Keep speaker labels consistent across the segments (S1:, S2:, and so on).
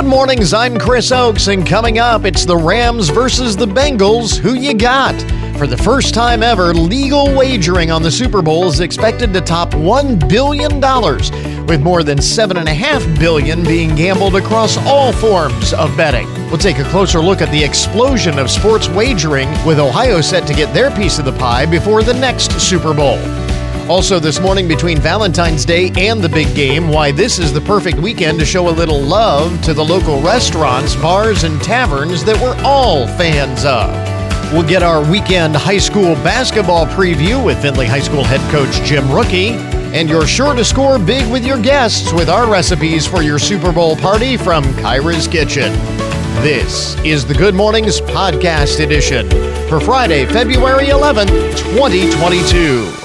S1: Good mornings, I'm Chris Oakes, and coming up, it's the Rams versus the Bengals. Who you got? For the first time ever, legal wagering on the Super Bowl is expected to top $1 billion, with more than 7.5 billion being gambled across all forms of betting. We'll take a closer look at the explosion of sports wagering, with Ohio set to get their piece of the pie before the next Super Bowl. Also, this morning between Valentine's Day and the big game, why this is the perfect weekend to show a little love to the local restaurants, bars, and taverns that we're all fans of. We'll get our weekend high school basketball preview with Findlay High School head coach Jim Rucki. And you're sure to score big with your guests with our recipes for your Super Bowl party from Kyra's Kitchen. This is the Good Mornings Podcast Edition for Friday, February 11th, 2022.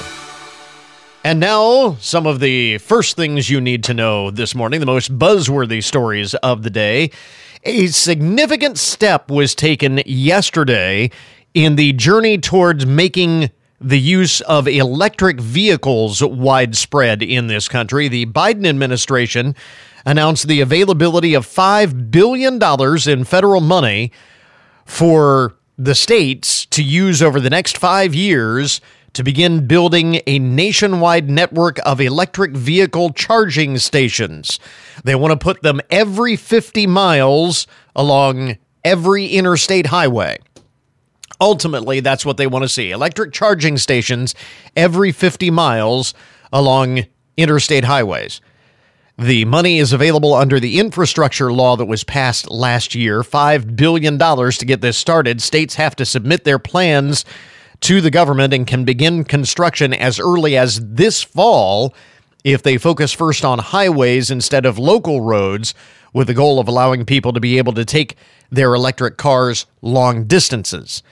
S1: And now, some of the first things you need to know this morning, the most buzzworthy stories of the day. A significant step was taken yesterday in the journey towards making the use of electric vehicles widespread in this country. The Biden administration announced the availability of $5 billion in federal money for the states to use over the next five years to begin building a nationwide network of electric vehicle charging stations. They want to put them every 50 miles along every interstate highway. Ultimately, that's what they want to see electric charging stations every 50 miles along interstate highways. The money is available under the infrastructure law that was passed last year $5 billion to get this started. States have to submit their plans to the government and can begin construction as early as this fall if they focus first on highways instead of local roads, with the goal of allowing people to be able to take their electric cars long distances.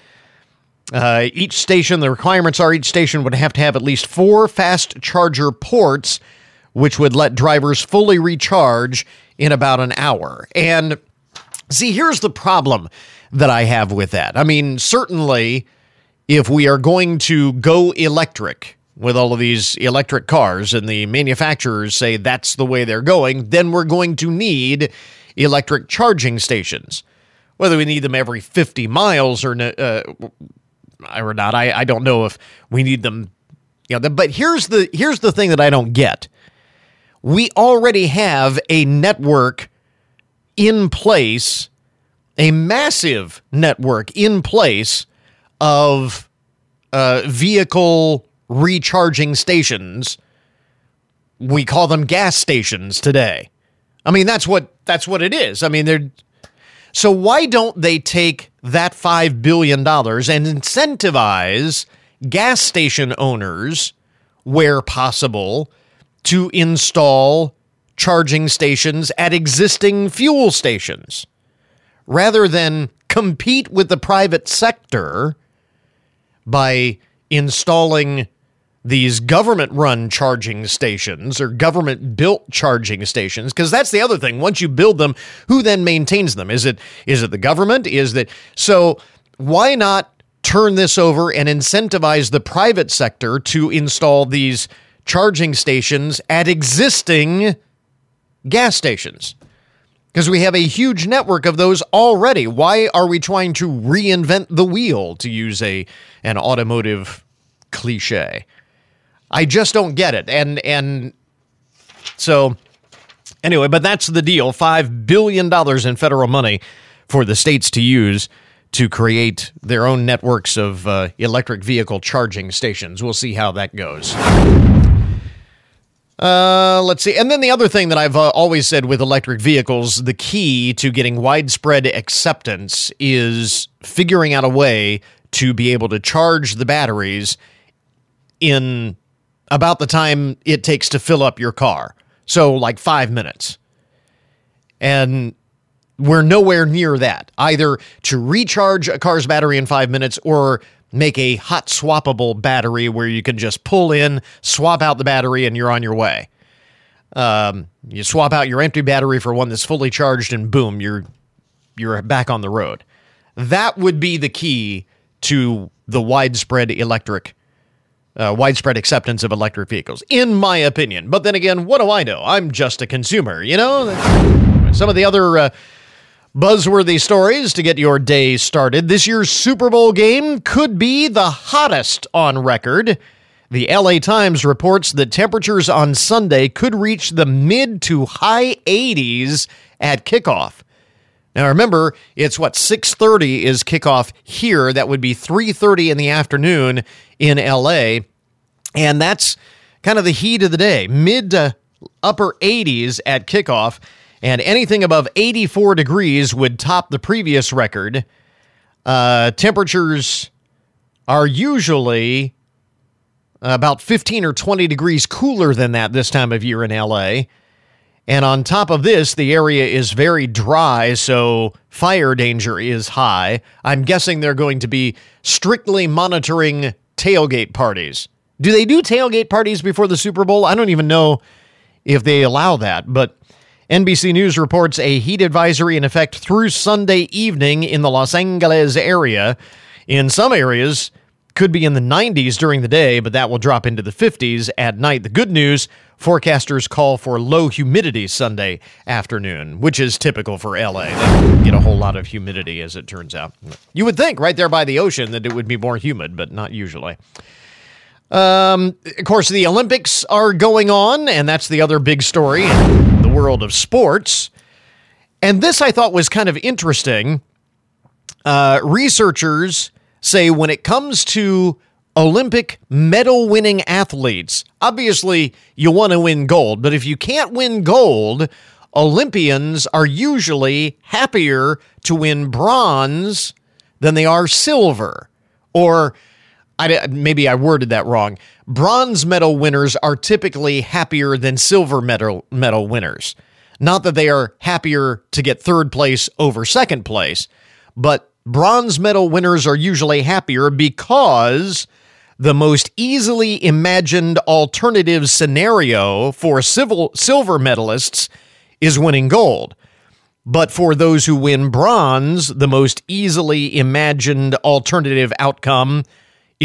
S1: Uh, each station, the requirements are each station would have to have at least four fast charger ports, which would let drivers fully recharge in about an hour. And see, here's the problem that I have with that. I mean, certainly if we are going to go electric with all of these electric cars and the manufacturers say that's the way they're going, then we're going to need electric charging stations. Whether we need them every 50 miles or, uh, or not, I, I don't know if we need them. You know, but here's the here's the thing that I don't get. We already have a network in place, a massive network in place of uh, vehicle recharging stations. We call them gas stations today. I mean, that's what that's what it is. I mean, they're so why don't they take that five billion dollars and incentivize gas station owners, where possible, to install charging stations at existing fuel stations, rather than compete with the private sector by installing these government run charging stations or government built charging stations because that's the other thing. Once you build them who then maintains them? Is it is it the government? Is that so why not turn this over and incentivize the private sector to install these charging stations at existing gas stations because we have a huge network of those already. Why are we trying to reinvent the wheel to use a an automotive cliche? I just don't get it. And and so anyway, but that's the deal. 5 billion dollars in federal money for the states to use to create their own networks of uh, electric vehicle charging stations. We'll see how that goes. Uh, let's see. And then the other thing that I've uh, always said with electric vehicles, the key to getting widespread acceptance is figuring out a way to be able to charge the batteries in about the time it takes to fill up your car. So, like five minutes. And we're nowhere near that, either to recharge a car's battery in five minutes or make a hot swappable battery where you can just pull in, swap out the battery, and you're on your way. Um, you swap out your empty battery for one that's fully charged, and boom, you're you're back on the road. That would be the key to the widespread electric, uh, widespread acceptance of electric vehicles, in my opinion. But then again, what do I know? I'm just a consumer, you know. Some of the other uh, buzzworthy stories to get your day started. This year's Super Bowl game could be the hottest on record. The LA Times reports that temperatures on Sunday could reach the mid to high 80s at kickoff. Now remember, it's what 6:30 is kickoff here. That would be 3:30 in the afternoon in LA. And that's kind of the heat of the day. Mid to upper 80s at kickoff and anything above 84 degrees would top the previous record. Uh, temperatures are usually about 15 or 20 degrees cooler than that this time of year in LA. And on top of this, the area is very dry, so fire danger is high. I'm guessing they're going to be strictly monitoring tailgate parties. Do they do tailgate parties before the Super Bowl? I don't even know if they allow that, but NBC News reports a heat advisory in effect through Sunday evening in the Los Angeles area. In some areas, could be in the 90s during the day, but that will drop into the 50s at night. The good news forecasters call for low humidity Sunday afternoon, which is typical for LA. They get a whole lot of humidity, as it turns out. You would think right there by the ocean that it would be more humid, but not usually. Um, of course, the Olympics are going on, and that's the other big story world of sports. And this I thought was kind of interesting. Uh, researchers say when it comes to Olympic medal winning athletes, obviously you want to win gold, but if you can't win gold, Olympians are usually happier to win bronze than they are silver. Or I, maybe I worded that wrong. Bronze medal winners are typically happier than silver medal medal winners. Not that they are happier to get third place over second place, but bronze medal winners are usually happier because the most easily imagined alternative scenario for civil, silver medalists is winning gold. But for those who win bronze, the most easily imagined alternative outcome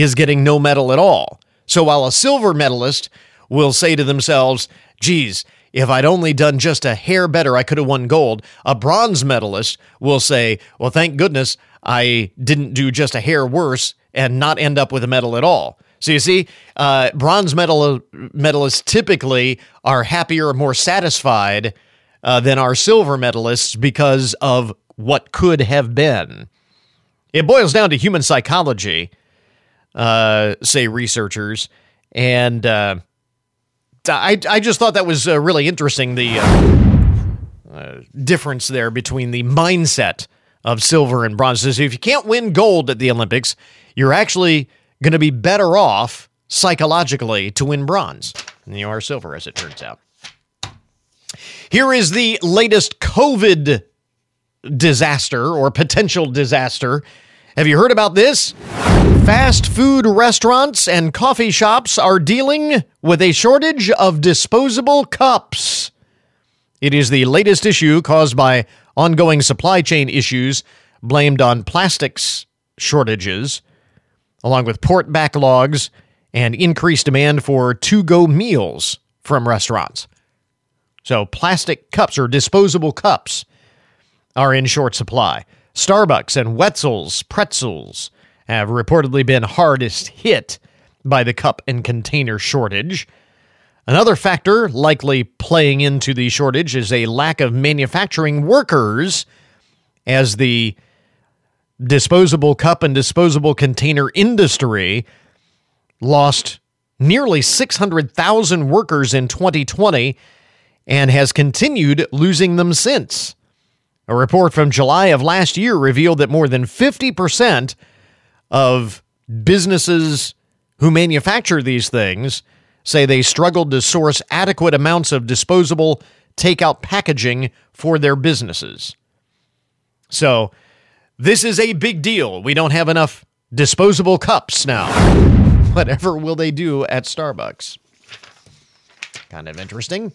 S1: is getting no medal at all. So while a silver medalist will say to themselves, geez, if I'd only done just a hair better, I could have won gold. A bronze medalist will say, well, thank goodness I didn't do just a hair worse and not end up with a medal at all. So you see, uh, bronze medal medalists typically are happier, more satisfied uh, than our silver medalists because of what could have been. It boils down to human psychology, uh, say researchers, and uh, I I just thought that was uh, really interesting. The uh, difference there between the mindset of silver and bronze. So if you can't win gold at the Olympics, you're actually going to be better off psychologically to win bronze than you are silver, as it turns out. Here is the latest COVID disaster or potential disaster. Have you heard about this? Fast food restaurants and coffee shops are dealing with a shortage of disposable cups. It is the latest issue caused by ongoing supply chain issues blamed on plastics shortages, along with port backlogs and increased demand for to go meals from restaurants. So, plastic cups or disposable cups are in short supply. Starbucks and Wetzel's Pretzels have reportedly been hardest hit by the cup and container shortage. Another factor likely playing into the shortage is a lack of manufacturing workers as the disposable cup and disposable container industry lost nearly 600,000 workers in 2020 and has continued losing them since. A report from July of last year revealed that more than 50% of businesses who manufacture these things say they struggled to source adequate amounts of disposable takeout packaging for their businesses. So, this is a big deal. We don't have enough disposable cups now. Whatever will they do at Starbucks? Kind of interesting.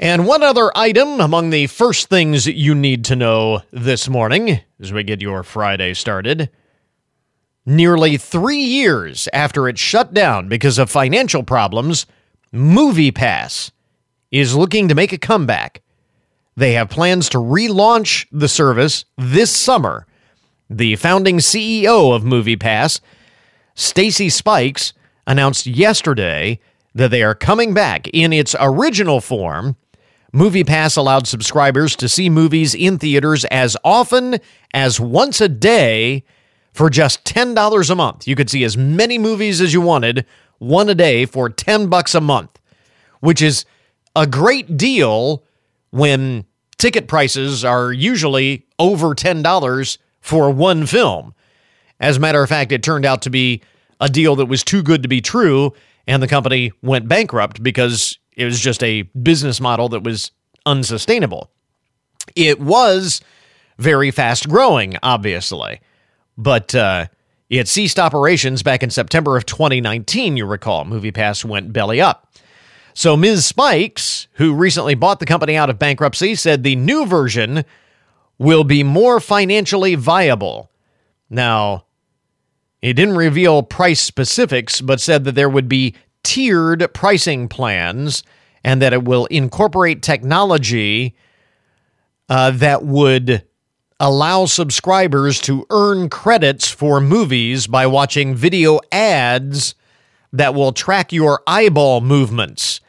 S1: And one other item among the first things you need to know this morning as we get your Friday started Nearly three years after it shut down because of financial problems, MoviePass is looking to make a comeback. they have plans to relaunch the service this summer. The founding CEO of MoviePass, Stacy Spikes, announced yesterday that they are coming back in its original form. MoviePass allowed subscribers to see movies in theaters as often as once a day for just $10 a month. You could see as many movies as you wanted, one a day for 10 bucks a month, which is a great deal when ticket prices are usually over $10 for one film. As a matter of fact, it turned out to be a deal that was too good to be true, and the company went bankrupt because it was just a business model that was unsustainable. It was very fast growing, obviously, but uh, it ceased operations back in September of 2019, you recall. MoviePass went belly up. So Ms. Spikes, who recently bought the company out of bankruptcy, said the new version will be more financially viable. Now, it didn't reveal price specifics, but said that there would be tiered pricing plans and that it will incorporate technology uh, that would allow subscribers to earn credits for movies by watching video ads that will track your eyeball movements.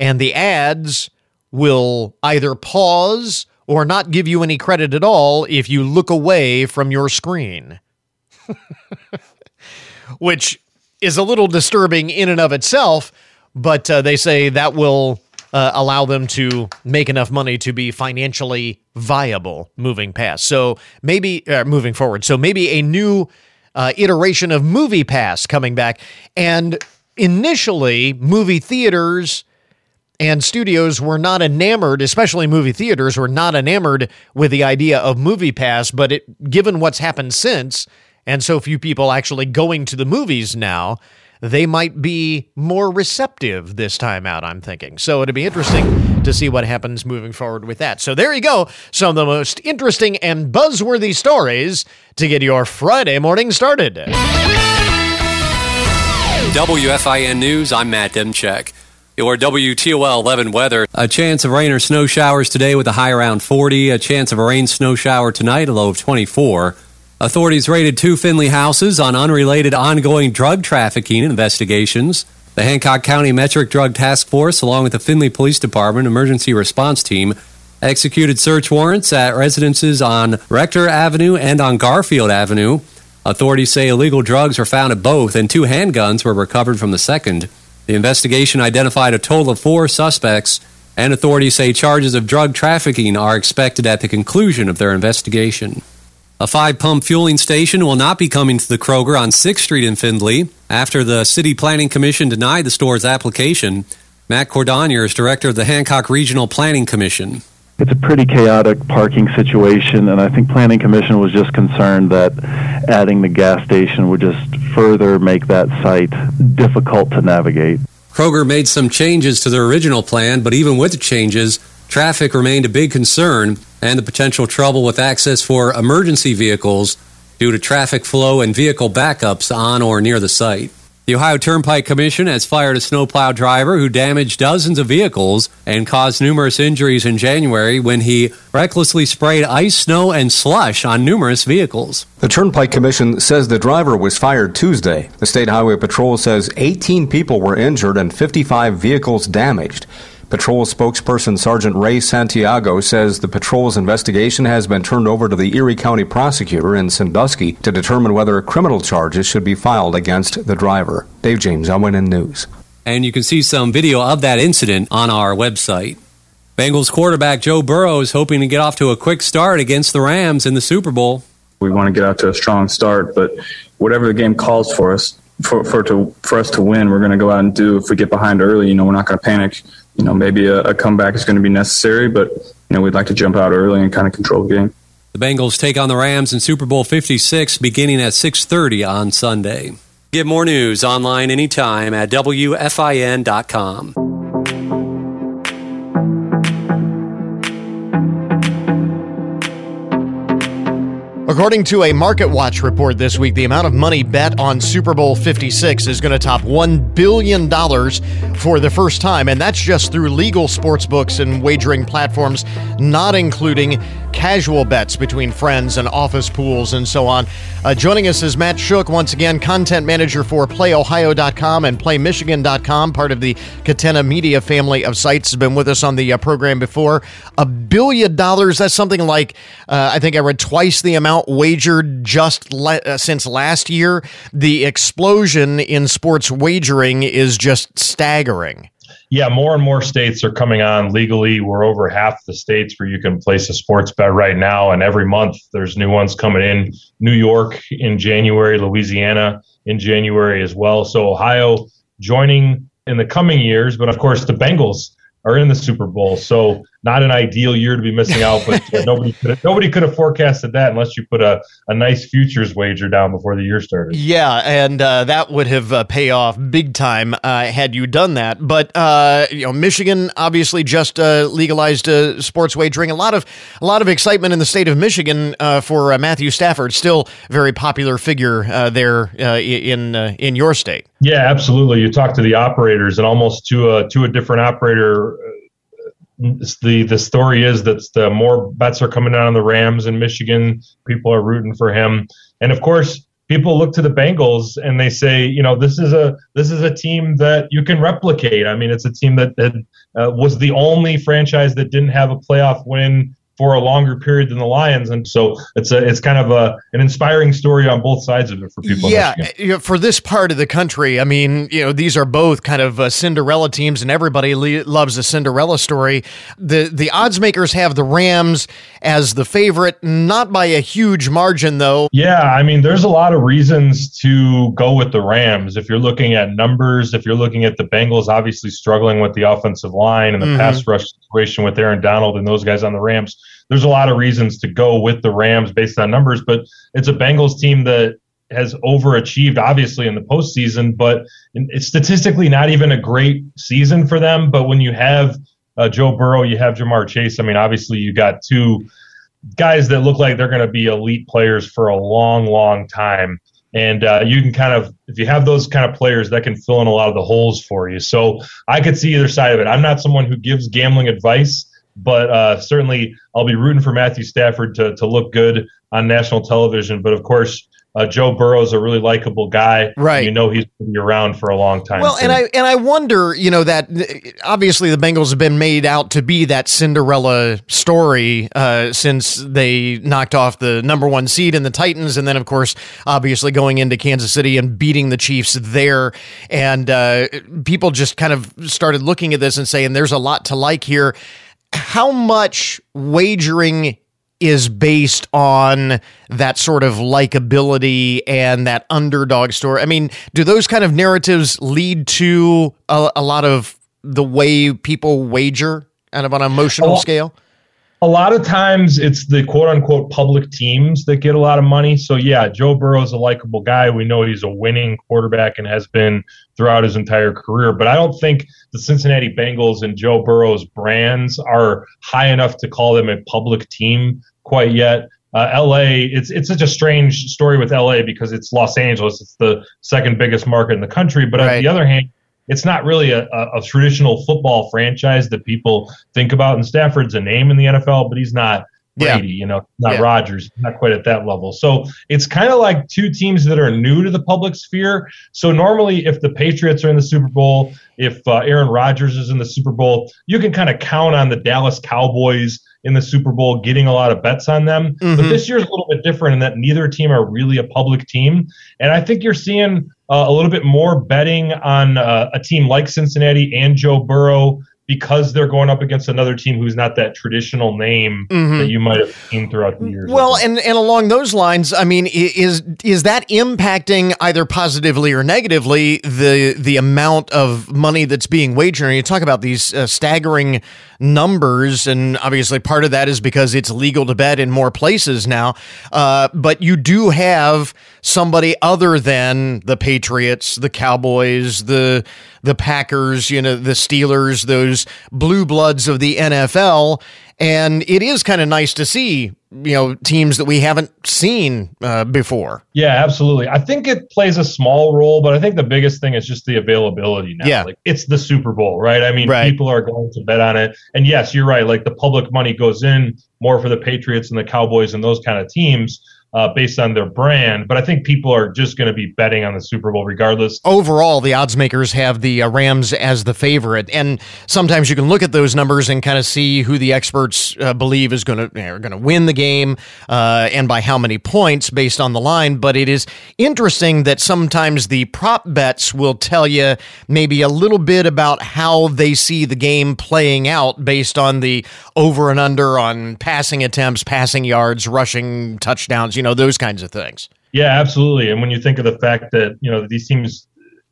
S1: And the ads will either pause or not give you any credit at all if you look away from your screen. Which is a little disturbing in and of itself, but uh, they say that will uh, allow them to make enough money to be financially viable moving past. So maybe uh, moving forward. So maybe a new uh, iteration of Movie Pass coming back. And initially, movie theaters and studios were not enamored, especially movie theaters, were not enamored with the idea of Movie Pass. But it, given what's happened since, and so few people actually going to the movies now, they might be more receptive this time out, I'm thinking. So it'd be interesting to see what happens moving forward with that. So there you go. Some of the most interesting and buzzworthy stories to get your Friday morning started.
S2: WFIN News, I'm Matt Demchek. Your WTOL 11 weather. A chance of rain or snow showers today with a high around 40. A chance of a rain snow shower tonight, a low of 24. Authorities raided two Findlay houses on unrelated ongoing drug trafficking investigations. The Hancock County METRICH Drug Task Force, along with the Findlay Police Department Emergency Response Team, executed search warrants at residences on Rector Avenue and on Garfield Avenue. Authorities say illegal drugs were found at both, and two handguns were recovered from the second. The investigation identified a total of four suspects, and authorities say charges of drug trafficking are expected at the conclusion of their investigation. A five pump fueling station will not be coming to the Kroger on 6th Street in Findlay after the City Planning Commission denied the store's application. Matt Cordonnier is director of the Hancock Regional Planning Commission.
S3: It's a pretty chaotic parking situation, and I think Planning Commission was just concerned that adding the gas station would just further make that site difficult to navigate.
S2: Kroger made some changes to their original plan, but even with the changes, traffic remained a big concern and the potential trouble with access for emergency vehicles due to traffic flow and vehicle backups on or near the site. The Ohio Turnpike Commission has fired a snowplow driver who damaged dozens of vehicles and caused numerous injuries in January when he recklessly sprayed ice, snow, and slush on numerous vehicles.
S4: The Turnpike Commission says the driver was fired Tuesday. The State Highway Patrol says 18 people were injured and 55 vehicles damaged. Patrol spokesperson Sergeant Ray Santiago says the patrol's investigation has been turned over to the Erie County prosecutor in Sandusky to determine whether criminal charges should be filed against the driver. Dave James, WNN News.
S2: And you can see some video of that incident on our website. Bengals quarterback Joe Burrow is hoping to get off to a quick start against the Rams in the Super Bowl.
S5: We want to get out to a strong start, but whatever the game calls for us, for, for to for us to win, we're going to go out and do. If we get behind early, you know, we're not going to panic you know, maybe a, a comeback is going to be necessary, but, you know, we'd like to jump out early and kind of control the game.
S2: The Bengals take on the Rams in Super Bowl 56 beginning at 6:30 on Sunday. Get more news online anytime at wfin.com.
S1: According to a Market Watch report this week, the amount of money bet on Super Bowl 56 is going to top $1 billion for the first time. And that's just through legal sports books and wagering platforms, not including casual bets between friends and office pools and so on. Uh, joining us is Matt Schoch, once again, content manager for PlayOhio.com and PlayMichigan.com, part of the Catena Media family of sites. Has been with us on the uh, program before. A billion dollars, that's something like, uh, I think I read twice the amount wagered just le- uh, since last year. The explosion in sports wagering is just staggering.
S6: Yeah, more and more states are coming on legally. We're over half the states where you can place a sports bet right now, and every month there's new ones coming in. New York in January, Louisiana in January as well. So Ohio joining in the coming years, but of course the Bengals are in the Super Bowl. So not an ideal year to be missing out, but uh, nobody could have, nobody could have forecasted that unless you put a, a nice futures wager down before the year started.
S1: Yeah, and uh, that would have uh, pay off big time uh, had you done that. But uh, you know, Michigan obviously just uh, legalized sports wagering. A lot of a lot of excitement in the state of Michigan for Matthew Stafford, still very popular figure there in in your state.
S6: Yeah, absolutely. You talk to the operators, and almost to a to a different operator the the story is that the more bets are coming out on the Rams in Michigan, people are rooting for him, and of course, people look to the Bengals and they say, you know, this is a this is a team that you can replicate. I mean, it's a team that, that uh, was the only franchise that didn't have a playoff win for a longer period than the Lions, and so it's a it's kind of a an inspiring story on both sides of it for people.
S1: Yeah, for this part of the country, I mean, you know, these are both kind of uh, Cinderella teams, and everybody le- loves a Cinderella story. the The odds makers have the Rams as the favorite, not by a huge margin, though.
S6: Yeah, I mean, there's a lot of reasons to go with the Rams. If you're looking at numbers, if you're looking at the Bengals, obviously struggling with the offensive line and the mm-hmm. pass rush situation with Aaron Donald and those guys on the Rams there's a lot of reasons to go with the Rams based on numbers, but it's a Bengals team that has overachieved, obviously, in the postseason, but it's statistically not even a great season for them. But when you have uh, Joe Burrow, you have Ja'Marr Chase. I mean, obviously, you got two guys that look like they're going to be elite players for a long, long time. And uh, you can kind of, if you have those kind of players, that can fill in a lot of the holes for you. So I could see either side of it. I'm not someone who gives gambling advice but uh, certainly I'll be rooting for Matthew Stafford to, to look good on national television. But of course, uh, Joe Burrow is a really likable guy.
S1: Right.
S6: You know he's going to be around for a long time.
S1: Well, and I and I wonder, you know, that obviously the Bengals have been made out to be that Cinderella story uh, since they knocked off the number one seed in the Titans, and then of course, obviously going into Kansas City and beating the Chiefs there, and uh, people just kind of started looking at this and saying, "There's a lot to like here." How much wagering is based on that sort of likability and that underdog story. I mean, do those kind of narratives lead to a, a lot of the way people wager kind of on an emotional scale?
S6: A lot of times it's the quote unquote public teams that get a lot of money. So yeah, Joe Burrow is a likable guy. We know he's a winning quarterback and has been throughout his entire career. But I don't think the Cincinnati Bengals and Joe Burrow's brands are high enough to call them a public team quite yet. Uh, LA, it's it's such a strange story with LA because it's Los Angeles. It's the second biggest market in the country. But right. on the other hand, it's not really a, a, a, traditional football franchise that people think about. And Stafford's a name in the NFL, but he's not Brady, yeah. you know, not yeah. Rodgers, not quite at that level. So it's kind of like two teams that are new to the public sphere. So normally, if the Patriots are in the Super Bowl, if uh, Aaron Rodgers is in the Super Bowl, you can kind of count on the Dallas Cowboys in the Super Bowl getting a lot of bets on them. Mm-hmm. But this year's a little bit different in that neither team are really a public team. And I think you're seeing a little bit more betting on uh, a team like Cincinnati and Joe Burrow because they're going up against another team who's not that traditional name mm-hmm. that you might have seen throughout the years.
S1: Well, and and along those lines, I mean, is is that impacting either positively or negatively the the amount of money that's being wagered? And you talk about these uh, staggering numbers, and obviously part of that is because it's legal to bet in more places now. Uh, but you do have somebody other than the Patriots, the Cowboys, the the Packers, you know, the Steelers, those blue bloods of the NFL. And it is kind of nice to see, you know, teams that we haven't seen uh, before.
S6: Yeah, absolutely. I think it plays a small role, but I think the biggest thing is just the availability now.
S1: Yeah.
S6: Like it's the Super Bowl, right? I mean,
S1: right.
S6: people are going to bet on it. And yes, you're right. Like the public money goes in more for the Patriots and the Cowboys and those kind of teams uh, based on their brand. But I think people are just going to be betting on the Super Bowl regardless.
S1: Overall, the odds makers have the uh, Rams as the favorite, and sometimes you can look at those numbers and kind of see who the experts uh, believe is going to are going to win the game uh, and by how many points based on the line. But it is interesting that sometimes the prop bets will tell you maybe a little bit about how they see the game playing out based on the over and under on passing attempts, passing yards, rushing touchdowns. You know, those kinds of things.
S6: Yeah, absolutely. And when you think of the fact that, you know, these teams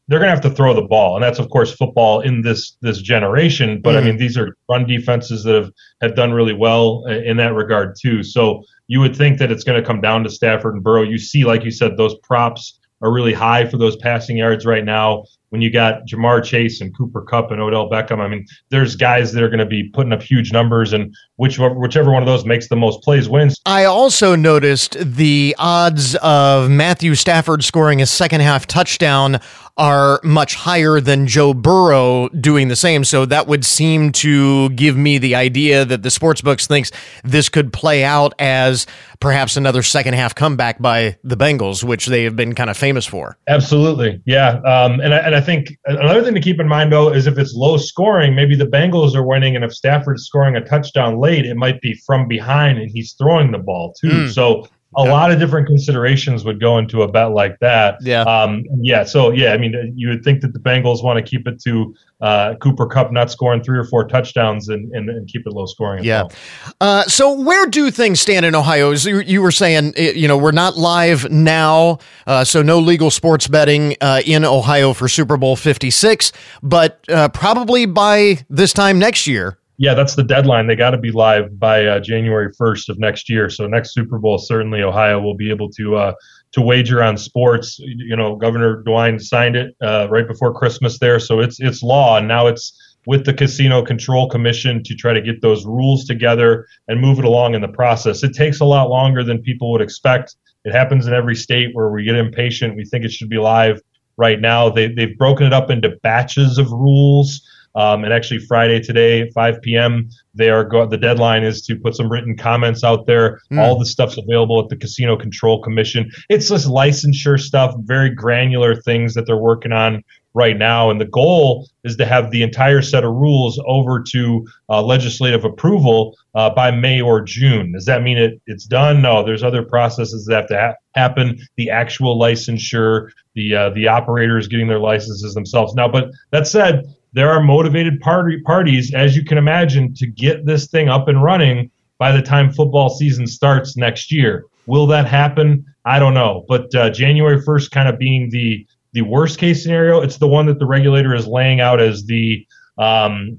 S6: they're going to have to throw the ball, and that's of course football in this this generation. But mm-hmm. I mean, these are run defenses that have have done really well in that regard too. So you would think that it's going to come down to Stafford and Burrow. You see, like you said, those props are really high for those passing yards right now when you got Ja'Marr Chase and Cooper Kupp and Odell Beckham, I mean, there's guys that are going to be putting up huge numbers, and whichever whichever one of those makes the most plays wins.
S1: I also noticed the odds of Matthew Stafford scoring a second half touchdown are much higher than Joe Burrow doing the same. So that would seem to give me the idea that the sportsbooks thinks this could play out as perhaps another second half comeback by the Bengals, which they have been kind of famous for.
S6: Absolutely, yeah. Um, and I, and I think another thing to keep in mind though is if it's low scoring, maybe the Bengals are winning, and if Stafford's scoring a touchdown late, it might be from behind and he's throwing the ball too. Mm. So a lot of different considerations would go into a bet like that.
S1: Yeah.
S6: Um, yeah. So yeah, I mean, you would think that the Bengals want to keep it to uh, Cooper Kupp not scoring three or four touchdowns and, and, and keep it low scoring.
S1: yeah.
S6: Well.
S1: Uh, so where do things stand in Ohio? you, you, were saying, you know, we're not live now, uh, so no legal sports betting uh, in Ohio for Super Bowl Fifty Six, but uh, probably by this time next year
S6: yeah, that's the deadline. They got to be live by uh, January 1st of next year. So next Super Bowl, certainly Ohio will be able to uh, to wager on sports. You know, Governor DeWine signed it uh, right before Christmas there, so it's it's law, and now it's with the Casino Control Commission to try to get those rules together and move it along in the process. It takes a lot longer than people would expect. It happens in every state where we get impatient. We think it should be live right now. They, they've broken it up into batches of rules. Um, and actually, Friday today, 5 p.m., they are go- the deadline is to put some written comments out there. Mm. All the stuff's available at the Casino Control Commission. It's just licensure stuff, very granular things that they're working on right now. And the goal is to have the entire set of rules over to uh, legislative approval uh, by May or June. Does that mean it, it's done? No, there's other processes that have to ha- happen. The actual licensure, the uh, the operators getting their licenses themselves. Now, but that said, there are motivated party parties, as you can imagine, to get this thing up and running by the time football season starts next year. Will that happen? I don't know. But uh, January 1st kind of being the the worst case scenario, it's the one that the regulator is laying out as the um,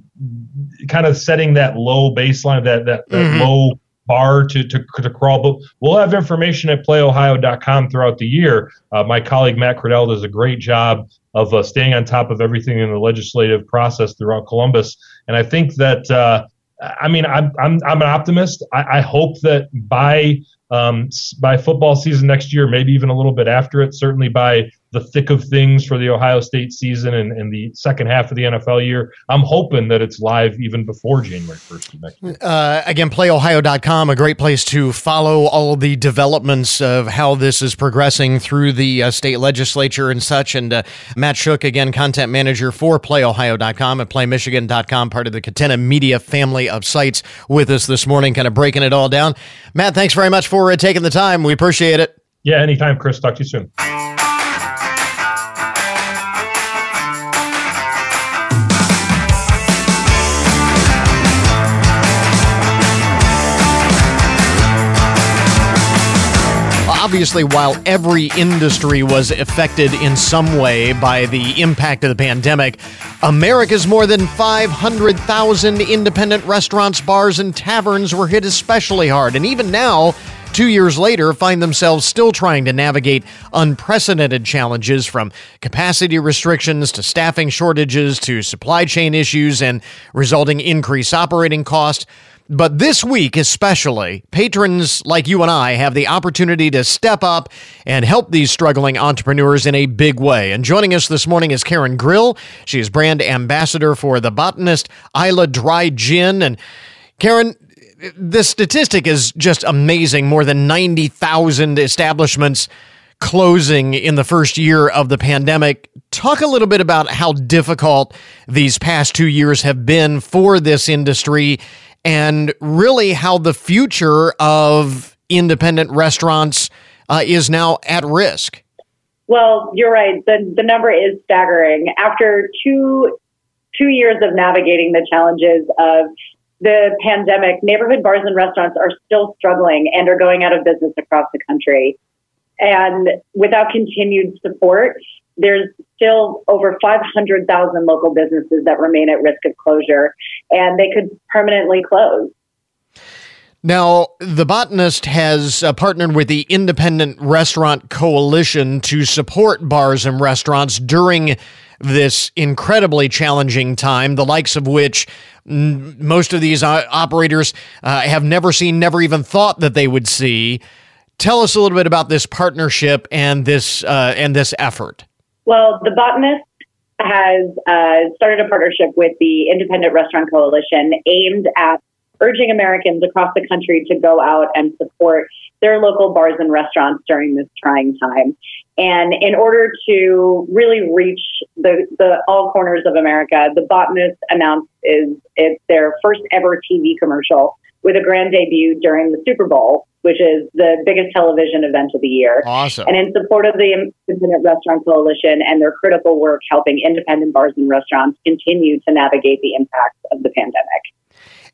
S6: kind of setting that low baseline, that that, that mm-hmm. low bar to, to, to crawl. But we'll have information at playohio.com throughout the year. Uh, my colleague Matt Cradell does a great job of uh, staying on top of everything in the legislative process throughout Columbus. And I think that, uh, I mean, I'm, I'm, I'm an optimist. I, I hope that by um, by football season next year, maybe even a little bit after it, certainly by the thick of things for the Ohio State season and, and the second half of the NFL year. I'm hoping that it's live even before January 1st next year.
S1: Uh, again, playohio.com, a great place to follow all the developments of how this is progressing through the uh, state legislature and such. And uh, Matt Schoch, again, content manager for playohio.com and playmichigan.com, part of the Catena Media family of sites, with us this morning, kind of breaking it all down. Matt, thanks very much for uh, taking the time. We appreciate it.
S6: Yeah, anytime, Chris. Talk to you soon.
S1: Obviously, while every industry was affected in some way by the impact of the pandemic, America's more than 500,000 independent restaurants, bars, and taverns were hit especially hard. And even now, two years later, find themselves still trying to navigate unprecedented challenges from capacity restrictions to staffing shortages to supply chain issues and resulting increased operating cost. But this week, especially, patrons like you and I have the opportunity to step up and help these struggling entrepreneurs in a big way. And joining us this morning is Karen Grill. She is brand ambassador for the botanist Islay Dry Gin. And Karen, this statistic is just amazing. More than 90,000 establishments closing in the first year of the pandemic. Talk a little bit about how difficult these past two years have been for this industry and really how the future of independent restaurants uh, is now at risk.
S7: Well, you're right. The, the number is staggering. After two two years of navigating the challenges of the pandemic, neighborhood bars and restaurants are still struggling and are going out of business across the country. And without continued support, there's still over 500,000 local businesses that remain at risk of closure, and they could permanently close.
S1: Now, The Botanist has uh, partnered with the Independent Restaurant Coalition to support bars and restaurants during this incredibly challenging time, the likes of which n- most of these uh, operators uh, have never seen, never even thought that they would see. Tell us a little bit about this partnership and this uh, and this effort.
S7: Well, the botanist has uh, started a partnership with the Independent Restaurant Coalition aimed at urging Americans across the country to go out and support their local bars and restaurants during this trying time. And in order to really reach the, the all corners of America, the botanist announced is it's their first ever TV commercial with a grand debut during the Super Bowl which is the biggest television event of the year.
S1: Awesome.
S7: And in support of the Independent Restaurant Coalition and their critical work helping independent bars and restaurants continue to navigate the impacts of the pandemic.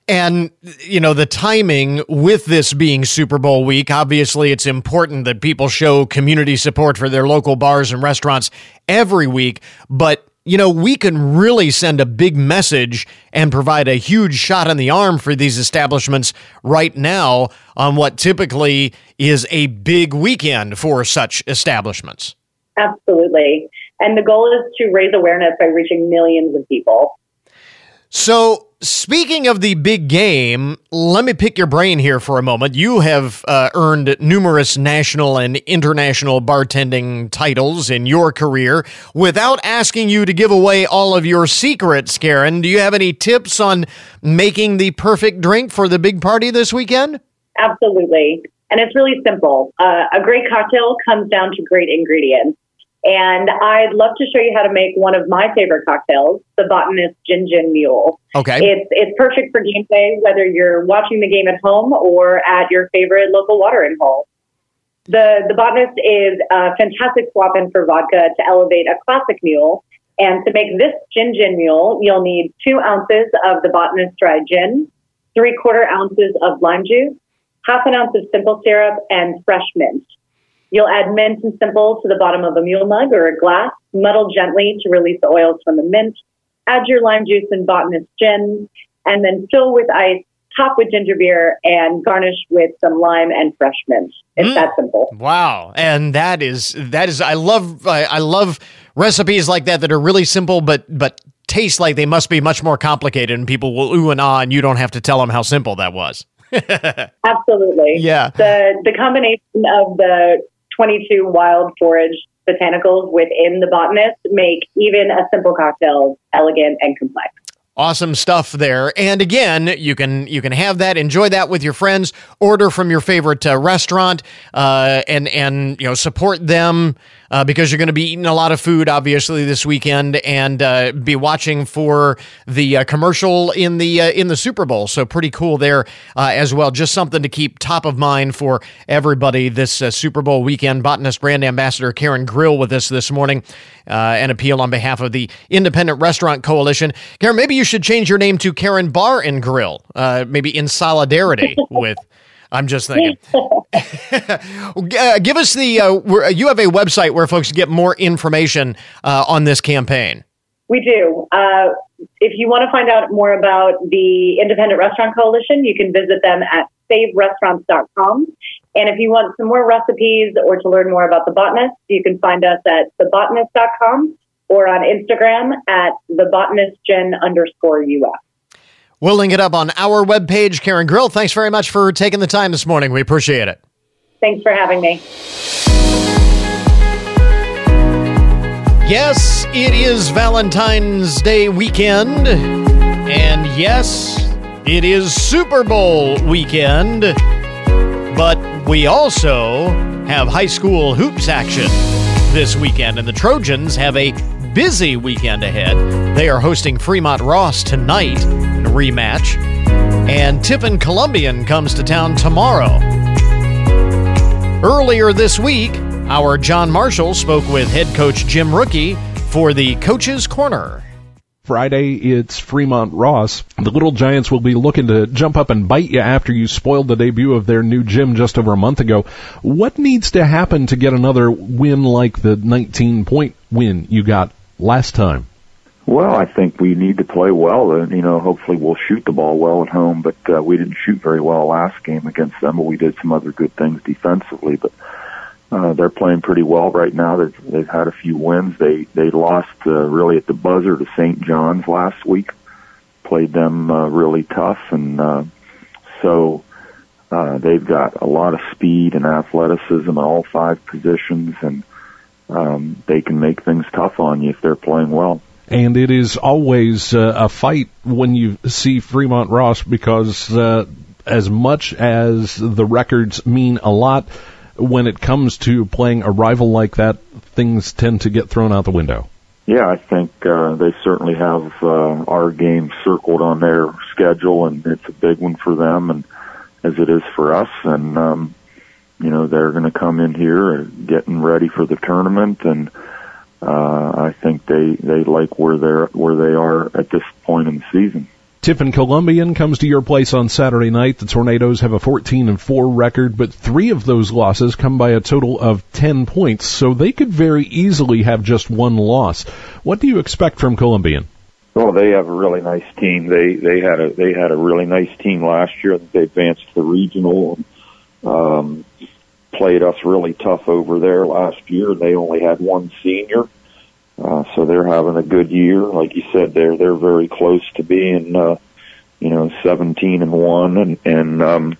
S1: And, you know, the timing with this being Super Bowl week, obviously it's important that people show community support for their local bars and restaurants every week. But you know, we can really send a big message and provide a huge shot in the arm for these establishments right now on what typically is a big weekend for such establishments.
S7: Absolutely. And the goal is to raise awareness by reaching millions of people.
S1: So, Speaking of the big game, let me pick your brain here for a moment. You have uh, earned numerous national and international bartending titles in your career. Without asking you to give away all of your secrets, Karen, do you have any tips on making the perfect drink for the big party this weekend?
S7: Absolutely. And it's really simple. Uh, a great cocktail comes down to great ingredients. And I'd love to show you how to make one of my favorite cocktails, the Botanist Gin Gin Mule.
S1: Okay.
S7: It's it's perfect for game day, whether you're watching the game at home or at your favorite local watering hole. The the Botanist is a fantastic swap in for vodka to elevate a classic mule. And to make this gin gin mule, you'll need two ounces of the Botanist dry gin, three quarter ounces of lime juice, half an ounce of simple syrup, and fresh mint. You'll add mint and simple to the bottom of a mule mug or a glass, muddle gently to release the oils from the mint, add your lime juice and botanist gin, and then fill with ice, top with ginger beer, and garnish with some lime and fresh mint. It's mm. that simple.
S1: Wow. And that is, that is, I love, I, I love recipes like that that are really simple, but, but taste like they must be much more complicated and people will ooh and ah and you don't have to tell them how simple that was.
S7: Absolutely.
S1: Yeah.
S7: The the combination of the 22 wild forage botanicals within the botanist make even a simple cocktail elegant and complex.
S1: Awesome stuff there. And again you can you can have that enjoy that with your friends order from your favorite uh, restaurant uh, and and you know support them uh, because you're going to be eating a lot of food, obviously, this weekend, and uh, be watching for the uh, commercial in the uh, in the Super Bowl. So pretty cool there uh, as well. Just something to keep top of mind for everybody this uh, Super Bowl weekend. Botanist brand ambassador Karen Grill with us this morning, an appeal on behalf of the Independent Restaurant Coalition. Karen, maybe you should change your name to Karen Bar and Grill, maybe in solidarity with. I'm just thinking. uh, give us the. Uh, you have a website where folks get more information uh, on this campaign.
S7: We do. Uh, if you want to find out more about the Independent Restaurant Coalition, you can visit them at saverestaurants.com. And if you want some more recipes or to learn more about The Botanist, you can find us at thebotanist.com or on Instagram at thebotanistgin underscore US.
S1: We'll link it up on our webpage. Karen Grill, thanks very much for taking the time this morning. We appreciate it.
S7: Thanks for having me.
S1: Yes, it is Valentine's Day weekend. And yes, it is Super Bowl weekend. But we also have high school hoops action this weekend, and the Trojans have a busy weekend ahead. They are hosting Fremont Ross tonight in a rematch, and Tiffin Columbian comes to town tomorrow. Earlier this week, our John Marshall spoke with head coach Jim Rucki for the Coach's Corner.
S8: Friday, it's Fremont Ross. The Little Giants will be looking to jump up and bite you after you spoiled the debut of their new gym just over a month ago. What needs to happen to get another win like the 19 point win you got last time?
S3: Well, I think we need to play well. And, you know, hopefully we'll shoot the ball well at home, but uh, we didn't shoot very well last game against them, but we did some other good things defensively. But uh, they're playing pretty well right now. They've, they've had a few wins. They they lost uh, really at the buzzer to St. John's last week. Played them uh, really tough, and uh, so uh, they've got a lot of speed and athleticism in all five positions, and um, they can make things tough on you if they're playing well.
S8: And it is always uh, a fight when you see Fremont Ross because uh, as much as the records mean a lot when it comes to playing a rival like that, things tend to get thrown out the window.
S3: Yeah, I think uh, they certainly have uh, our game circled on their schedule, and it's a big one for them, and as it is for us. And um, you know, they're going to come in here getting ready for the tournament, and uh, I think they they like where they're where they are at this point in the season.
S8: Tiffin Columbian comes to your place on Saturday night. The Tornadoes have a 14 and 4 record, but three of those losses come by a total of 10 points, so they could very easily have just one loss. What do you expect from Columbian?
S3: Well, they have a really nice team. They they had a they had a really nice team last year. They advanced to the regional and um, played us really tough over there last year. They only had one senior uh, so they're having a good year. Like you said, they're they're very close to being, uh, you know, 17 and one, and and um,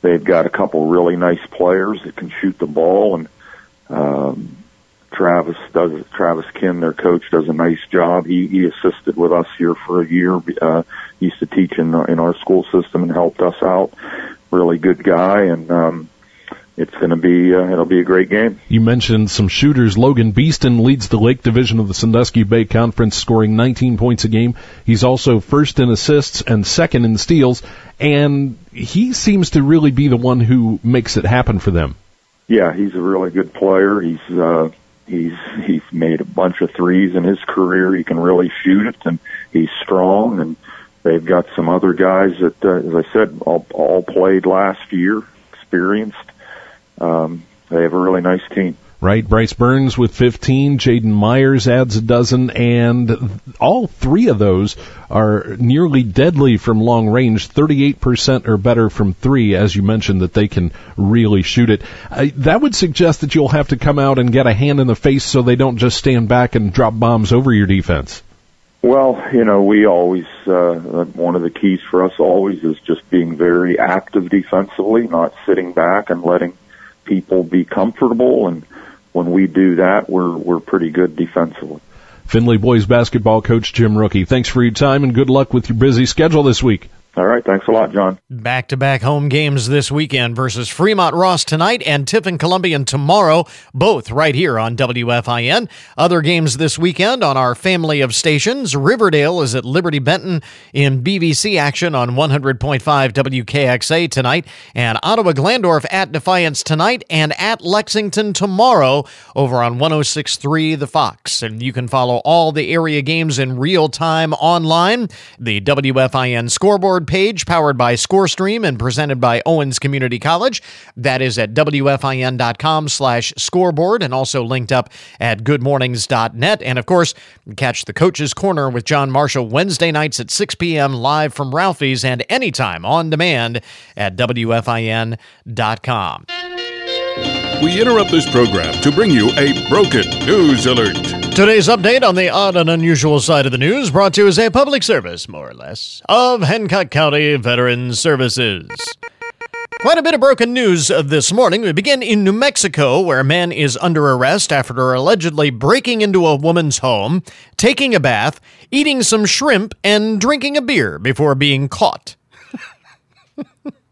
S3: they've got a couple really nice players that can shoot the ball, and um, Travis does Travis Kim, their coach, does a nice job. He he assisted with us here for a year. Uh, used to teach in in our school system and helped us out. Really good guy, and um, it's going to be uh, it'll be a great game.
S8: You mentioned some shooters. Logan Beeston leads the Lake Division of the Sandusky Bay Conference, scoring 19 points a game. He's also first in assists and second in steals, and he seems to really be the one who makes it happen for them.
S3: Yeah, he's a really good player. He's uh, he's he's made a bunch of threes in his career. He can really shoot it, and he's strong. And they've got some other guys that, uh, as I said, all, all played last year, experienced um, they have a really nice team.
S8: Right, Bryce Burns with 15, Jaden Myers adds a dozen, and all three of those are nearly deadly from long range, 38% or better from three, as you mentioned, that they can really shoot it. That would suggest that you'll have to come out and get a hand in the face so they don't just stand back and drop bombs over your defense.
S3: Well, you know, we always, uh, one of the keys for us always is just being very active defensively, not sitting back and letting people be comfortable, and when we do that, we're we're pretty good defensively.
S8: Findlay boys basketball coach Jim Rucki, thanks for your time and good luck with your busy schedule this week.
S3: All right. Thanks a lot, John.
S1: Back to back home games this weekend versus Fremont Ross tonight and Tiffin Columbian tomorrow, both right here on WFIN. Other games this weekend on our family of stations. Riverdale is at Liberty Benton in BVC action on 100.5 WKXA tonight, and Ottawa Glandorf at Defiance tonight and at Lexington tomorrow over on 106.3 The Fox. And you can follow all the area games in real time online. The WFIN scoreboard scoreboard page powered by ScoreStream and presented by Owens Community College. That is at WFIN.com slash scoreboard and also linked up at goodmornings.net. And of course, catch the Coach's Corner with John Marshall Wednesday nights at 6 p.m. live from Ralphie's and anytime on demand at WFIN.com.
S9: We interrupt this program to bring you a broken news alert.
S1: Today's update on the odd and unusual side of the news brought to you as a public service, more or less, of Hancock County Veterans Services. Quite a bit of broken news this morning. We begin in New Mexico, where a man is under arrest after allegedly breaking into a woman's home, taking a bath, eating some shrimp, and drinking a beer before being caught.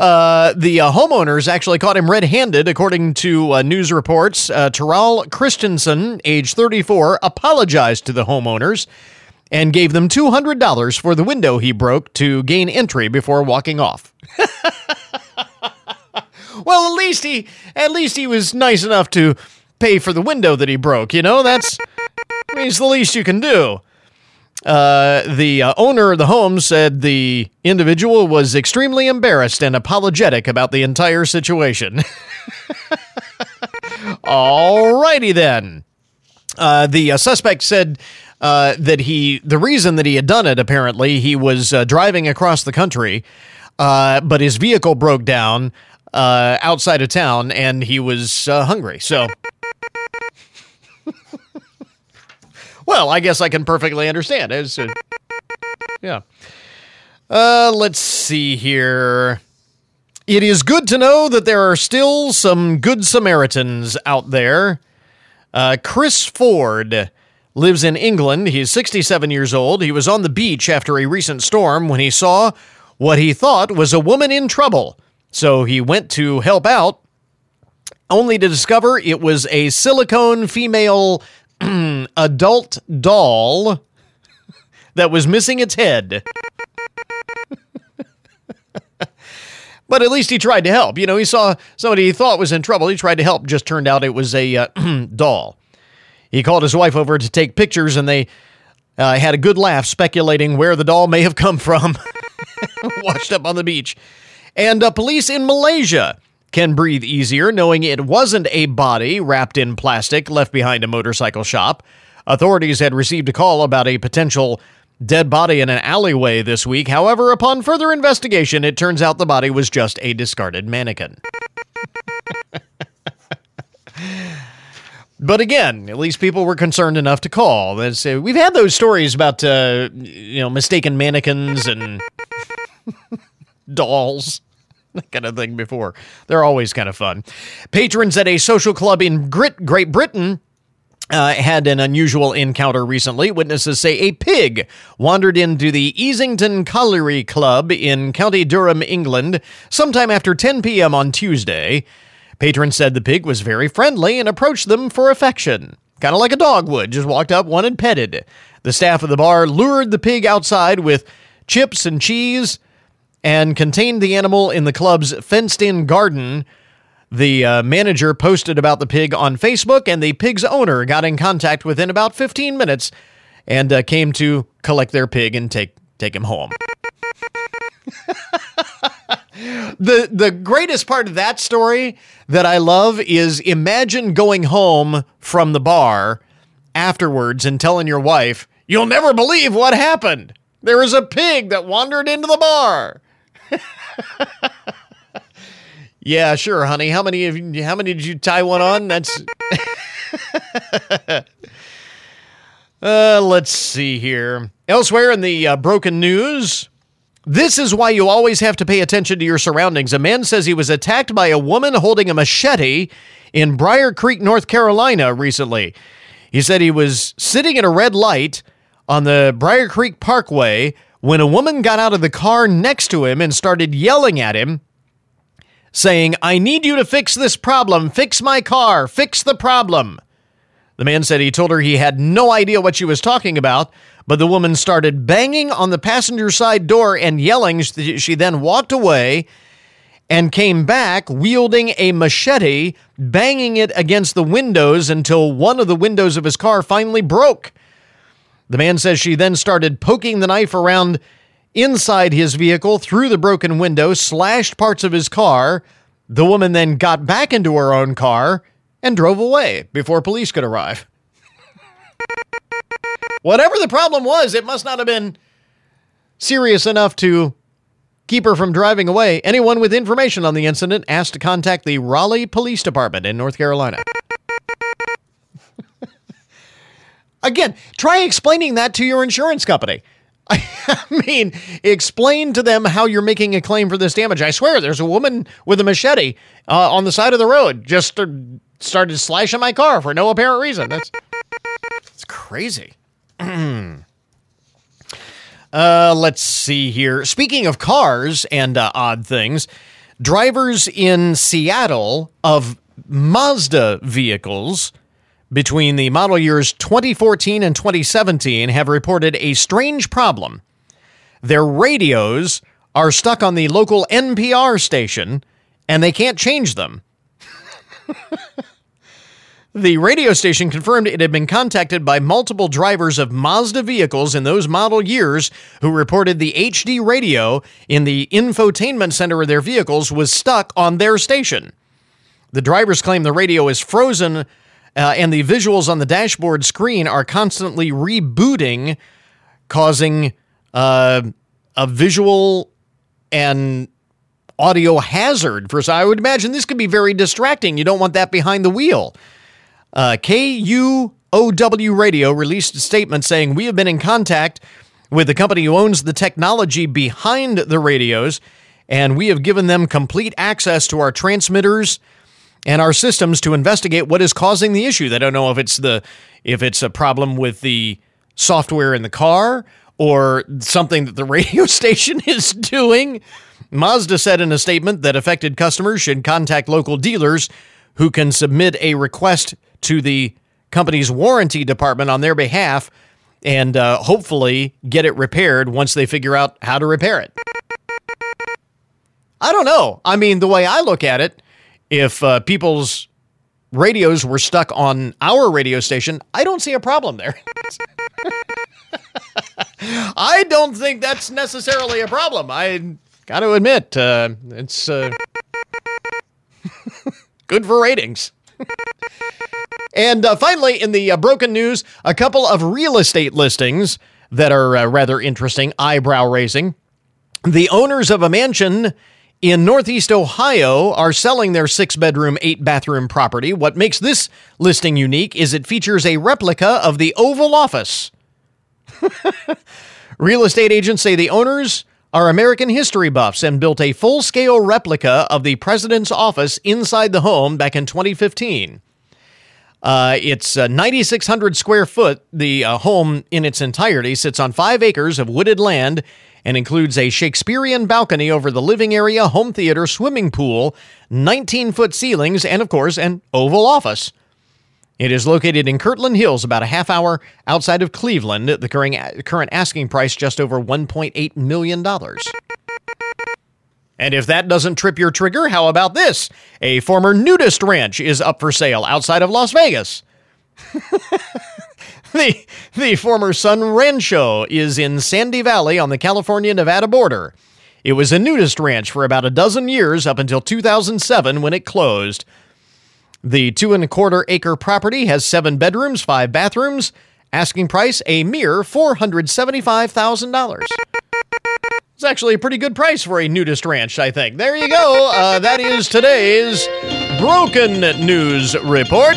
S1: Uh, the uh, homeowners actually caught him red handed, according to uh, news reports. Uh, Terrell Christensen, age 34, apologized to the homeowners and gave them $200 for the window he broke to gain entry before walking off. well, at least he at least he was nice enough to pay for the window that he broke, you know? That's I mean, it's the least you can do. Uh, the uh, owner of the home said the individual was extremely embarrassed and apologetic about the entire situation. Alrighty then. Uh, the uh, suspect said uh, that he, the reason that he had done it, apparently, he was driving across the country, but his vehicle broke down outside of town and he was hungry. So. Well, I guess I can perfectly understand. It's, uh, yeah. Uh, let's see here. It is good to know that there are still some good Samaritans out there. Uh, Chris Ford lives in England. He's 67 years old. He was on the beach after a recent storm when he saw what he thought was a woman in trouble. So he went to help out, only to discover it was a silicone female adult doll that was missing its head. but at least he tried to help. You know, he saw somebody he thought was in trouble. He tried to help. Just turned out it was a uh, doll. He called his wife over to take pictures, and they uh, had a good laugh speculating where the doll may have come from. Washed up on the beach. And uh, police in Malaysia can breathe easier knowing it wasn't a body wrapped in plastic left behind a motorcycle shop. Authorities had received a call about a potential dead body in an alleyway this week. However, upon further investigation, it turns out the body was just a discarded mannequin. but again, at least people were concerned enough to call. we've had those stories about uh, you know mistaken mannequins and dolls that kind of thing before. They're always kind of fun. Patrons at a social club in Great Britain uh, had an unusual encounter recently. Witnesses say a pig wandered into the Easington Colliery Club in County Durham, England, sometime after 10 p.m. on Tuesday. Patrons said the pig was very friendly and approached them for affection. Kind of like a dog would, just walked up, one and petted. The staff of the bar lured the pig outside with chips and cheese and contained the animal in the club's fenced in garden. The uh, manager posted about the pig on Facebook, and the pig's owner got in contact within about 15 minutes and uh, came to collect their pig and take, take him home. the the greatest part of that story that I love is imagine going home from the bar afterwards and telling your wife, "You'll never believe what happened. There was a pig that wandered into the bar." Yeah, sure, honey. How many of you, how many did you tie one on? That's uh, let's see here. Elsewhere in the uh, broken news, this is why you always have to pay attention to your surroundings. A man says he was attacked by a woman holding a machete in Brier Creek, North Carolina recently. He said he was sitting at a red light on the Brier Creek Parkway when a woman got out of the car next to him and started yelling at him, saying, I need you to fix this problem. Fix my car. Fix the problem. The man said he told her he had no idea what she was talking about, but the woman started banging on the passenger side door and yelling. She then walked away and came back wielding a machete, banging it against the windows until one of the windows of his car finally broke. The man says she then started poking the knife around inside his vehicle through the broken window, slashed parts of his car. The woman then got back into her own car and drove away before police could arrive. Whatever the problem was, it must not have been serious enough to keep her from driving away. Anyone with information on the incident asked to contact the Raleigh Police Department in North Carolina. Again, try explaining that to your insurance company. I mean, explain to them how you're making a claim for this damage. I swear, there's a woman with a machete uh, on the side of the road just started slashing my car for no apparent reason. That's it's crazy. uh, let's see here. Speaking of cars and uh, odd things, drivers in Seattle of Mazda vehicles between the model years 2014 and 2017 have reported a strange problem. Their radios are stuck on the local NPR station and they can't change them. the radio station confirmed it had been contacted by multiple drivers of Mazda vehicles in those model years who reported the HD radio in the infotainment center of their vehicles was stuck on their station. The drivers claim the radio is frozen uh, and the visuals on the dashboard screen are constantly rebooting, causing uh, a visual and audio hazard. For so I would imagine this could be very distracting. You don't want that behind the wheel. Uh, KUOW Radio released a statement saying we have been in contact with the company who owns the technology behind the radios, and we have given them complete access to our transmitters and our systems to investigate what is causing the issue. They don't know if it's the if it's a problem with the software in the car or something that the radio station is doing. Mazda said in a statement that affected customers should contact local dealers who can submit a request to the company's warranty department on their behalf and uh, hopefully get it repaired once they figure out how to repair it. I don't know. I mean, the way I look at it, if uh, people's radios were stuck on our radio station, I don't see a problem there. I don't think that's necessarily a problem. I got to admit, uh, it's uh, good for ratings. and uh, finally, in the uh, broken news, a couple of real estate listings that are uh, rather interesting, eyebrow raising. The owners of a mansion in Northeast Ohio are selling their six bedroom, eight bathroom property. What makes this listing unique is it features a replica of the Oval Office. Real estate agents say the owners are American history buffs and built a full scale replica of the president's office inside the home back in 2015. Uh, it's uh, 9,600 square foot. The uh, home in its entirety sits on five acres of wooded land and includes a Shakespearean balcony over the living area, home theater, swimming pool, 19 foot ceilings, and of course, an Oval Office. It is located in Kirtland Hills, about a half hour outside of Cleveland. The current asking price just over $1.8 million. And if that doesn't trip your trigger, how about this? A former nudist ranch is up for sale outside of Las Vegas. the, the former Sun Rancho is in Sandy Valley on the California Nevada border. It was a nudist ranch for about a dozen years up until 2007 when it closed. The two and a quarter acre property has seven bedrooms, five bathrooms. Asking price a mere $475,000. It's actually a pretty good price for a nudist ranch, I think. There you go. Uh, that is today's Broken News Report.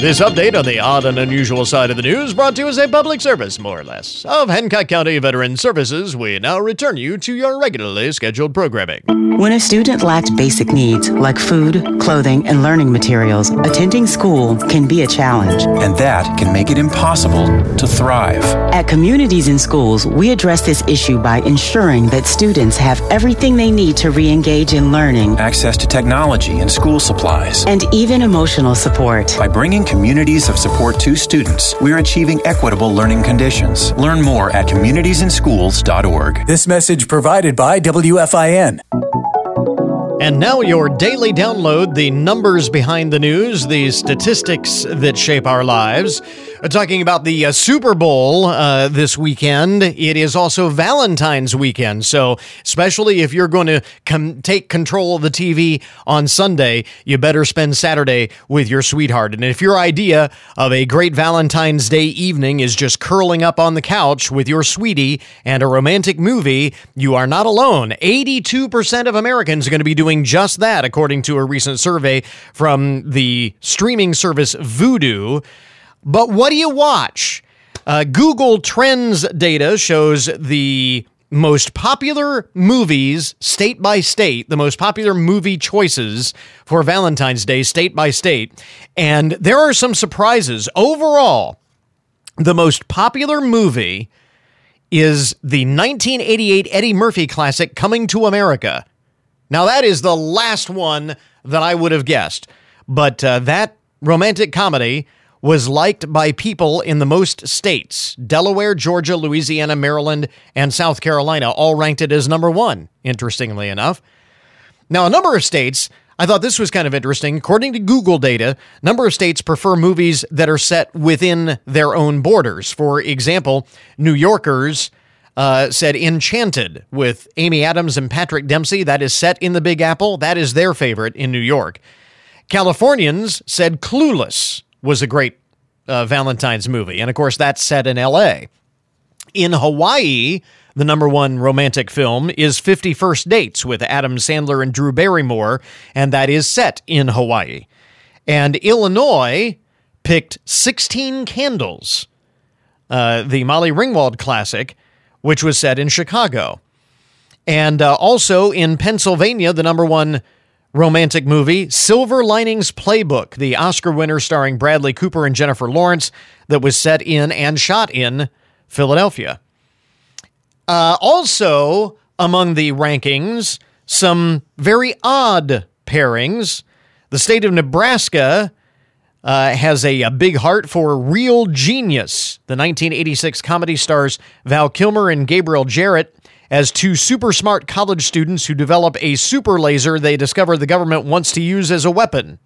S1: This update on the odd and unusual side of the news brought to you as a public service, more or less, of Hancock County Veteran Services. We now return you to your regularly scheduled programming.
S10: When a student lacks basic needs like food, clothing, and learning materials, attending school can be a challenge.
S11: And that can make it impossible to thrive.
S10: At Communities in Schools, we address this issue by ensuring that students have everything they need to re engage in learning,
S11: access to technology and school supplies,
S10: and even emotional support.
S11: By bringing communities of support to students, we're achieving equitable learning conditions. Learn more at communitiesinschools.org.
S12: This message provided by WFIN.
S1: And now, your daily download the numbers behind the news, the statistics that shape our lives. Uh, Talking about the uh, Super Bowl uh, this weekend, it is also Valentine's weekend. So, especially if you're going to com- take control of the TV on Sunday, you better spend Saturday with your sweetheart. And if your idea of a great Valentine's Day evening is just curling up on the couch with your sweetie and a romantic movie, you are not alone. 82% of Americans are going to be doing just that, according to a recent survey from the streaming service Vudu. But what do you watch? Uh, Google Trends data shows the most popular movies state by state, the most popular movie choices for Valentine's Day state by state. And there are some surprises. Overall, the most popular movie is the 1988 Eddie Murphy classic Coming to America. Now, that is the last one that I would have guessed, but uh, that romantic comedy was liked by people in the most states Delaware, Georgia, Louisiana, Maryland, and South Carolina all ranked it as number one, interestingly enough. Now, a number of states, I thought this was kind of interesting. According to Google data, number of states prefer movies that are set within their own borders. For example, New Yorkers uh, said Enchanted with Amy Adams and Patrick Dempsey. That is set in the Big Apple. That is their favorite in New York. Californians said Clueless was a great uh, Valentine's movie. And of course, that's set in LA. In Hawaii, the number one romantic film is 50 First Dates with Adam Sandler and Drew Barrymore, and that is set in Hawaii. And Illinois picked 16 Candles, uh, the Molly Ringwald classic, which was set in Chicago. And uh, also in Pennsylvania, the number one romantic movie, Silver Linings Playbook, the Oscar winner starring Bradley Cooper and Jennifer Lawrence, that was set in and shot in Philadelphia. Uh, also, among the rankings, some very odd pairings. The state of Nebraska uh, has a, a big heart for Real Genius. The 1986 comedy stars Val Kilmer and Gabriel Jarret as two super smart college students who develop a super laser they discover the government wants to use as a weapon.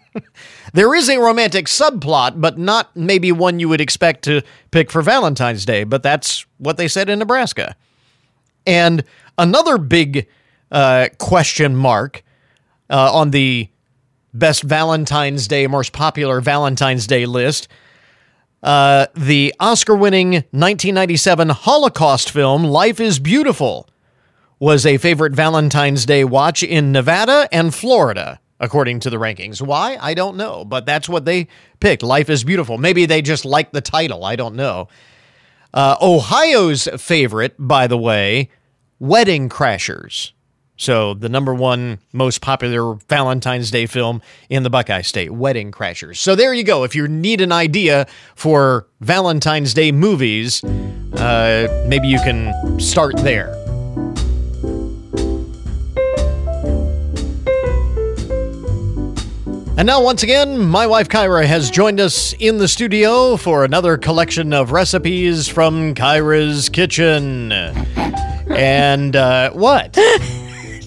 S1: there is a romantic subplot, but not maybe one you would expect to pick for Valentine's Day, but that's what they said in Nebraska. And another big uh, question mark uh, on the best Valentine's Day, most popular Valentine's Day list. Uh, the Oscar winning 1997 Holocaust film, Life is Beautiful, was a favorite Valentine's Day watch in Nevada and Florida, according to the rankings. Why? I don't know, but that's what they picked. Life is Beautiful. Maybe they just like the title. I don't know. Uh, Ohio's favorite, by the way, Wedding Crashers. So, the number one most popular Valentine's Day film in the Buckeye State, Wedding Crashers. So, there you go. If you need an idea for Valentine's Day movies, uh, maybe you can start there. And now, once again, my wife Kyra has joined us in the studio for another collection of recipes from Kyra's Kitchen. And uh, what?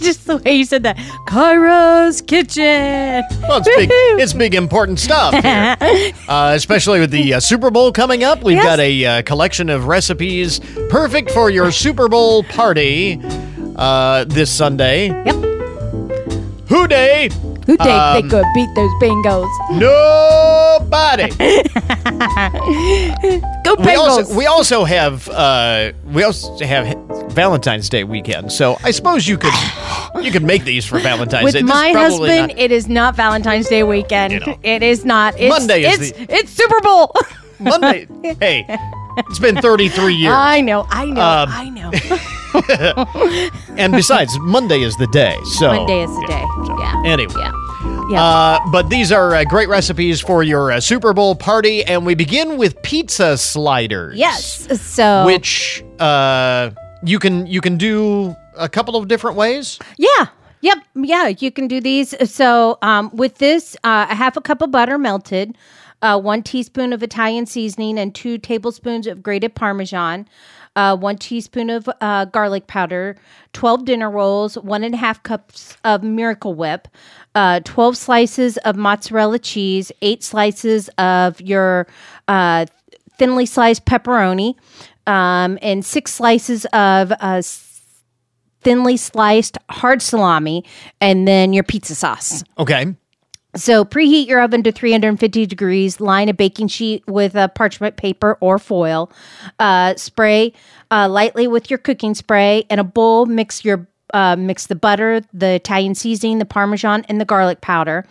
S13: Just the way you said that. Kyra's Kitchen.
S1: Well, it's big, it's big important stuff here. Uh, especially with the uh, Super Bowl coming up. We've
S13: Yes.
S1: got a uh, collection of recipes perfect for your Super Bowl party uh, this Sunday.
S13: Yep.
S1: Who dey?
S13: Who think
S1: Um,
S13: they could beat those Bengals?
S1: Nobody.
S13: Go
S1: we
S13: Bengals.
S1: also we also have uh, we also have Valentine's Day weekend. So I suppose you could you could make these for Valentine's
S13: With
S1: Day. This is
S13: my
S1: probably
S13: husband, it is not Valentine's Day weekend.
S1: You know.
S13: It is not. It's,
S1: Monday is
S13: it's, it's Super Bowl.
S1: Monday. hey, it's been 33 years.
S13: I know. I know.
S1: Um,
S13: I know.
S1: and besides, Monday is the day. So
S13: Monday is the day. Yeah.
S1: Anyway.
S13: Yeah. Yeah.
S1: Uh, but these are uh, great recipes for your uh, Super Bowl party, and we begin with pizza sliders.
S13: yes. So.
S1: which uh, you can you can do a couple of different ways.
S13: Yeah. Yep. Yeah. You can do these. So um, with this, uh, a half a cup of butter melted, uh, one teaspoon of Italian seasoning, and two tablespoons of grated Parmesan. Uh, one teaspoon of uh, garlic powder, 12 dinner rolls, one and a half cups of Miracle Whip, uh, 12 slices of mozzarella cheese, eight slices of your uh, thinly sliced pepperoni, um, and six slices of uh, thinly sliced hard salami, and then your pizza sauce.
S1: Okay.
S13: So preheat your oven to 350 degrees. Line a baking sheet with a parchment paper or foil. Uh, spray uh, lightly with your cooking spray. In a bowl, mix your uh, mix the butter, the Italian seasoning, the Parmesan, and the garlic powder.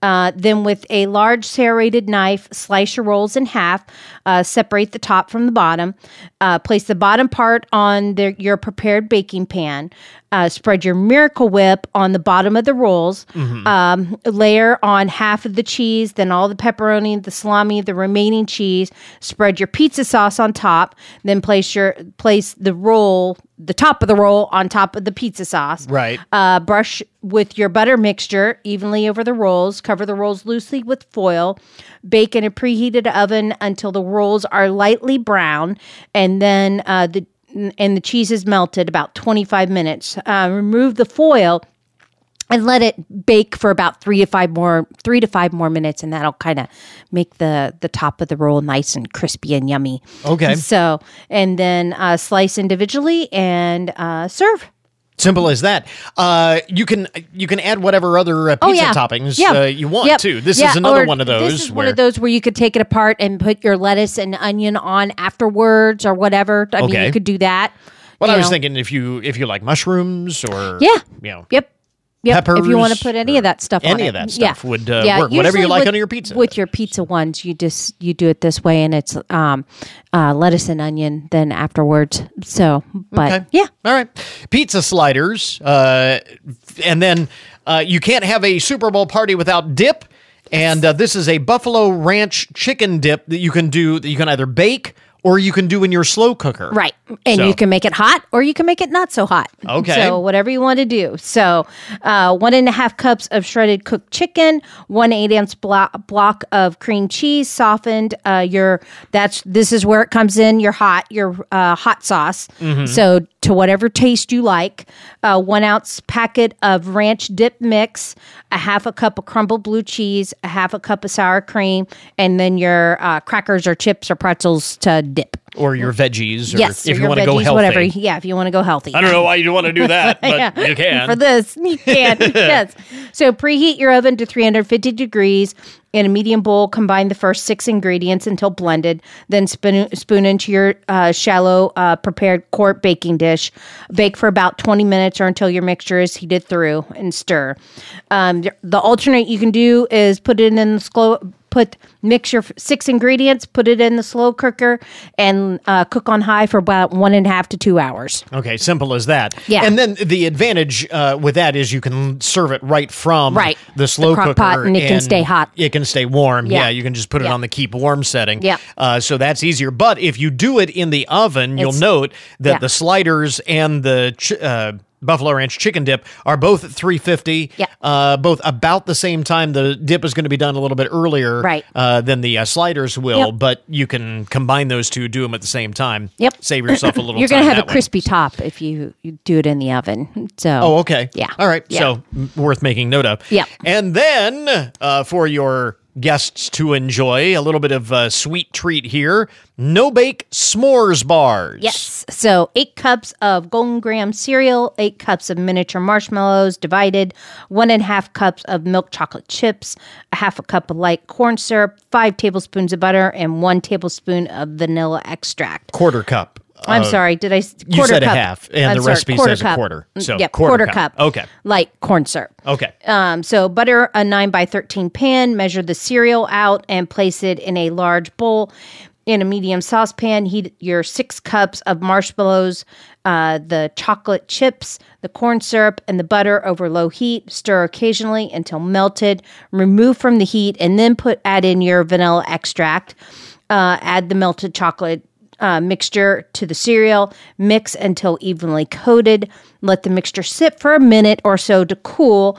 S13: Uh, then, with a large serrated knife, slice your rolls in half. Uh, separate the top from the bottom. Uh, place the bottom part on the, your prepared baking pan. Uh, spread your Miracle Whip on the bottom of the rolls. Um, layer on half of the cheese, then all the pepperoni, the salami, the remaining cheese. Spread your pizza sauce on top. Then place your place the roll, the top of the roll, on top of the pizza sauce.
S1: Right.
S13: Uh, brush with your butter mixture evenly over the rolls. Cover the rolls loosely with foil. Bake in a preheated oven until the rolls are lightly brown, and then uh, the and the cheese is melted about 25 minutes. Uh, remove the foil and let it bake for about three to five more three to five more minutes, and that'll kind of make the the top of the roll nice and crispy and yummy.
S1: Okay.
S13: So and then uh, slice individually and uh, serve.
S1: Simple as that. Uh, you can you can add whatever other uh, pizza
S13: oh yeah,
S1: toppings
S13: yeah.
S1: uh, you want
S13: Yep.
S1: too. This
S13: Yeah,
S1: is another
S13: or
S1: one of those.
S13: This is
S1: where,
S13: one of those where you could take it apart and put your lettuce and onion on afterwards or whatever. I mean, you could do that.
S1: Well, I was
S13: know.
S1: thinking if you if you like mushrooms or
S13: Yeah.
S1: you know
S13: Yep. Yep. if you want to put any of that stuff on
S1: any of that stuff
S13: yeah.
S1: would, uh,
S13: yeah,
S1: work. Whatever you like
S13: with-
S1: on your pizza.
S13: With your pizza ones, you just you do it this way and it's um uh, lettuce and onion then afterwards. So, but
S1: Okay.
S13: yeah.
S1: All right. Pizza sliders. Uh, and then uh, you can't have a Super Bowl party without dip. And uh, this is a Buffalo Ranch chicken dip that you can do that you can either bake or you can do in your slow cooker.
S13: Right. And
S1: So-
S13: you can make it hot or you can make it not so hot.
S1: Okay.
S13: So whatever you want to do. So uh, one and a half cups of shredded cooked chicken, one eight ounce block, block of cream cheese, softened. Uh, your that's this is where it comes in. Your hot your uh, hot sauce.
S1: Mm-hmm.
S14: Mhm.
S13: So to whatever taste you like. Uh, one ounce packet of ranch dip mix, a half a cup of crumbled blue cheese, a half a cup of sour cream, and then your uh, crackers or chips or pretzels to dip.
S1: Or your veggies. Or
S13: yes,
S1: if
S13: or
S1: you want to go healthy.
S13: whatever. Yeah, if you want to go healthy.
S1: I don't know why you want to do that, but
S13: Yeah.
S1: you can.
S13: For this, you can. yes. So preheat your oven to 350 degrees. In a medium bowl, combine the first six ingredients until blended. Then spoon, spoon into your uh, shallow uh, prepared quart baking dish. Bake for about 20 minutes or until your mixture is heated through and stir. Um, the- alternate you can do is put it in the slow put mix your six ingredients, put it in the slow cooker, and uh, cook on high for about one and a half to two hours.
S1: Okay, simple as that.
S13: Yeah.
S1: And then the advantage uh, with that is you can serve it right from
S13: Right.
S1: the slow
S13: crock
S1: cooker.
S13: pot, and it can stay hot.
S1: It can stay warm. Yeah,
S13: Yeah.
S1: you can just put it
S13: Yeah.
S1: on the keep warm setting.
S13: Yeah.
S1: Uh, so that's easier. But if you do it in the oven, you'll note that
S13: yeah.
S1: the sliders and the ch- uh, Buffalo Ranch chicken dip are both at 350.
S13: Yeah.
S1: Uh, both about the same time. The dip is going to be done a little bit earlier
S13: Right.
S1: uh, than the uh, sliders will,
S13: Yep.
S1: but you can combine those two, do them at the same time.
S13: Yep.
S1: Save yourself a little time.
S13: You're going to have a
S1: way.
S13: crispy top if you, you do it in the oven. So
S1: Oh, okay.
S13: Yeah.
S1: All right.
S13: Yeah.
S1: So m- worth making note of.
S13: Yep.
S1: And then uh, for your guests to enjoy a little bit of a sweet treat here no bake s'mores bars.
S13: Yes. So eight cups of golden graham cereal, eight cups of miniature marshmallows divided, one and a half cups of milk chocolate chips, a half a cup of light corn syrup, five tablespoons of butter, and one tablespoon of vanilla extract.
S1: Quarter cup.
S13: I'm
S1: Uh,
S13: sorry. Did I? s-
S1: you
S13: Quarter
S1: said a half, and
S13: I'm
S1: the
S13: sorry,
S1: recipe
S13: quarter
S1: says a
S13: cup.
S1: quarter. So
S13: yep,
S1: quarter
S13: quarter,
S1: cup.
S13: cup.
S1: Okay.
S13: like corn syrup.
S1: Okay.
S13: Um, so butter a nine by thirteen pan. Measure the cereal out and place it in a large bowl. In a medium saucepan, heat your six cups of marshmallows, uh, the chocolate chips, the corn syrup, and the butter over low heat. Stir occasionally until melted. Remove from the heat, and then put add in your vanilla extract. Uh, add the melted chocolate uh, mixture to the cereal. Mix until evenly coated. Let the mixture sit for a minute or so to cool.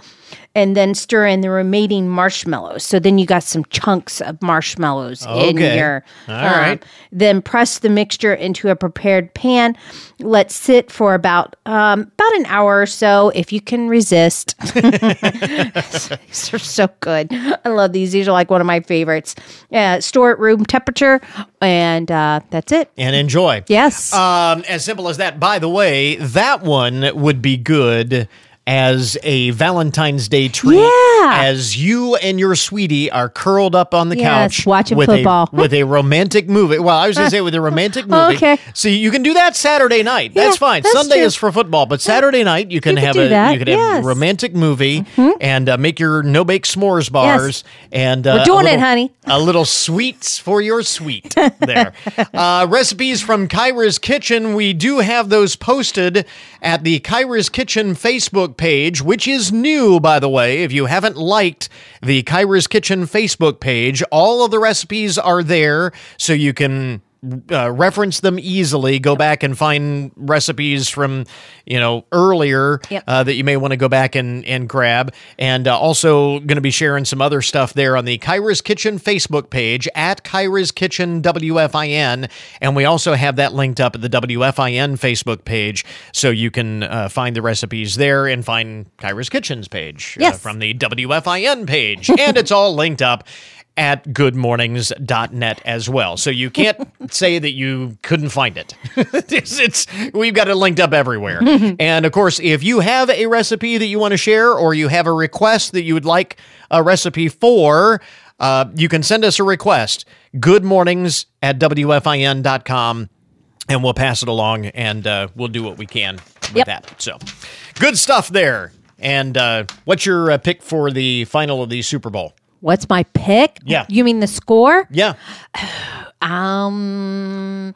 S13: And then stir in the remaining marshmallows. So then you got some chunks of marshmallows in
S1: Okay.
S13: your.
S1: All right.
S13: Then press the mixture into a prepared pan. Let sit for about um, about an hour or so if you can resist. These are so good. I love these. These are like one of my favorites. Uh, store at room temperature, and uh, that's it.
S1: and enjoy.
S13: Yes.
S1: Um, as simple as that. By the way, that one would be good as a Valentine's Day treat.
S13: Yeah.
S1: As you and your sweetie are curled up on the
S13: Yes,
S1: couch
S13: watching
S1: with
S13: football.
S1: a with a romantic movie. Well, I was going to say with a romantic movie.
S13: Okay.
S1: So you can do that Saturday night. That's
S13: Yeah,
S1: fine.
S13: that's
S1: Sunday
S13: true.
S1: is for football, but Saturday night you can
S13: You
S1: have a
S13: that,
S1: you can have
S13: yes. Mm-hmm.
S1: a romantic movie and uh, make your no bake s'mores bars yes. and uh,
S13: We're doing
S1: a
S13: it, honey.
S1: A little sweets for your sweet there. uh, recipes from Kyra's Kitchen. We do have those posted at the Kyra's Kitchen Facebook page, which is new, by the way. If you haven't liked the Kyra's Kitchen Facebook page, all of the recipes are there so you can uh, reference them easily. Go back and find recipes from you know earlier
S13: Yep.
S1: uh, that you may want to go back and and grab. And uh, also going to be sharing some other stuff there on the Kyra's Kitchen Facebook page at Kyra's Kitchen WFIN, and we also have that linked up at the WFIN Facebook page, so you can uh, find the recipes there and find Kyra's Kitchen's page uh,
S13: Yes.
S1: from the WFIN page, and it's all linked up at goodmornings.net as well. So you can't say that you couldn't find it. it's, it's we've got it linked up everywhere. and of course, if you have a recipe that you want to share or you have a request that you would like a recipe for, uh, you can send us a request. Goodmornings at WFIN.com and we'll pass it along and uh, we'll do what we can with
S13: Yep.
S1: that. So good stuff there. And uh, what's your uh, pick for the final of the Super Bowl?
S13: What's my pick?
S1: Yeah.
S13: You mean the score?
S1: Yeah.
S13: Um,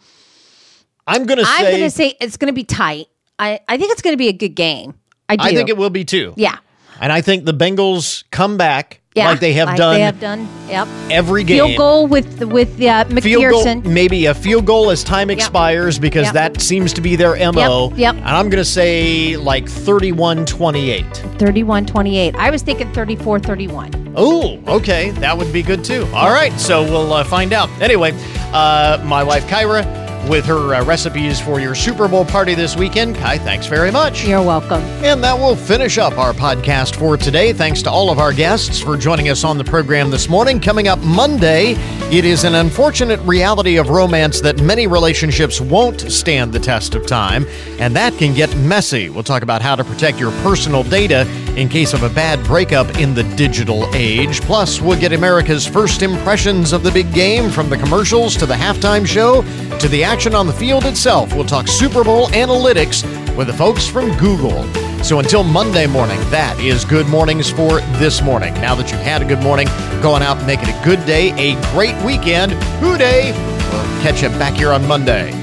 S1: I'm going to
S13: I'm
S1: say
S13: going to say it's going to be tight. I, I think it's going to be a good game. I do.
S1: I think it will be too.
S13: Yeah.
S1: And I think the Bengals come back
S13: Yeah.
S1: like they have
S13: like
S1: done
S13: They have done. Yep.
S1: every game.
S13: Field goal with with uh,
S1: Field goal,
S13: McPherson.
S1: maybe a field goal as time expires because
S13: Yep.
S1: that seems to be their MO.
S13: Yep, yep.
S1: And I'm going to say like 31 28.
S13: 31-28. I was thinking 34-31.
S1: Oh, okay. That would be good too. All right. So we'll uh, find out. Anyway, uh, my wife Kyra with her uh, recipes for your Super Bowl party this weekend. Kai, thanks very much.
S13: You're welcome.
S1: And that will finish up our podcast for today. Thanks to all of our guests for joining us on the program this morning. Coming up Monday, it is an unfortunate reality of romance that many relationships won't stand the test of time, and that can get messy. We'll talk about how to protect your personal data in case of a bad breakup in the digital age. Plus, we'll get America's first impressions of the big game from the commercials to the halftime show to the action on the field itself. We'll talk Super Bowl analytics with the folks from Google. So until Monday morning, that is good mornings for this morning. Now that you've had a good morning, going out and making a good day, a great weekend, hoo day. We'll catch you back here on Monday.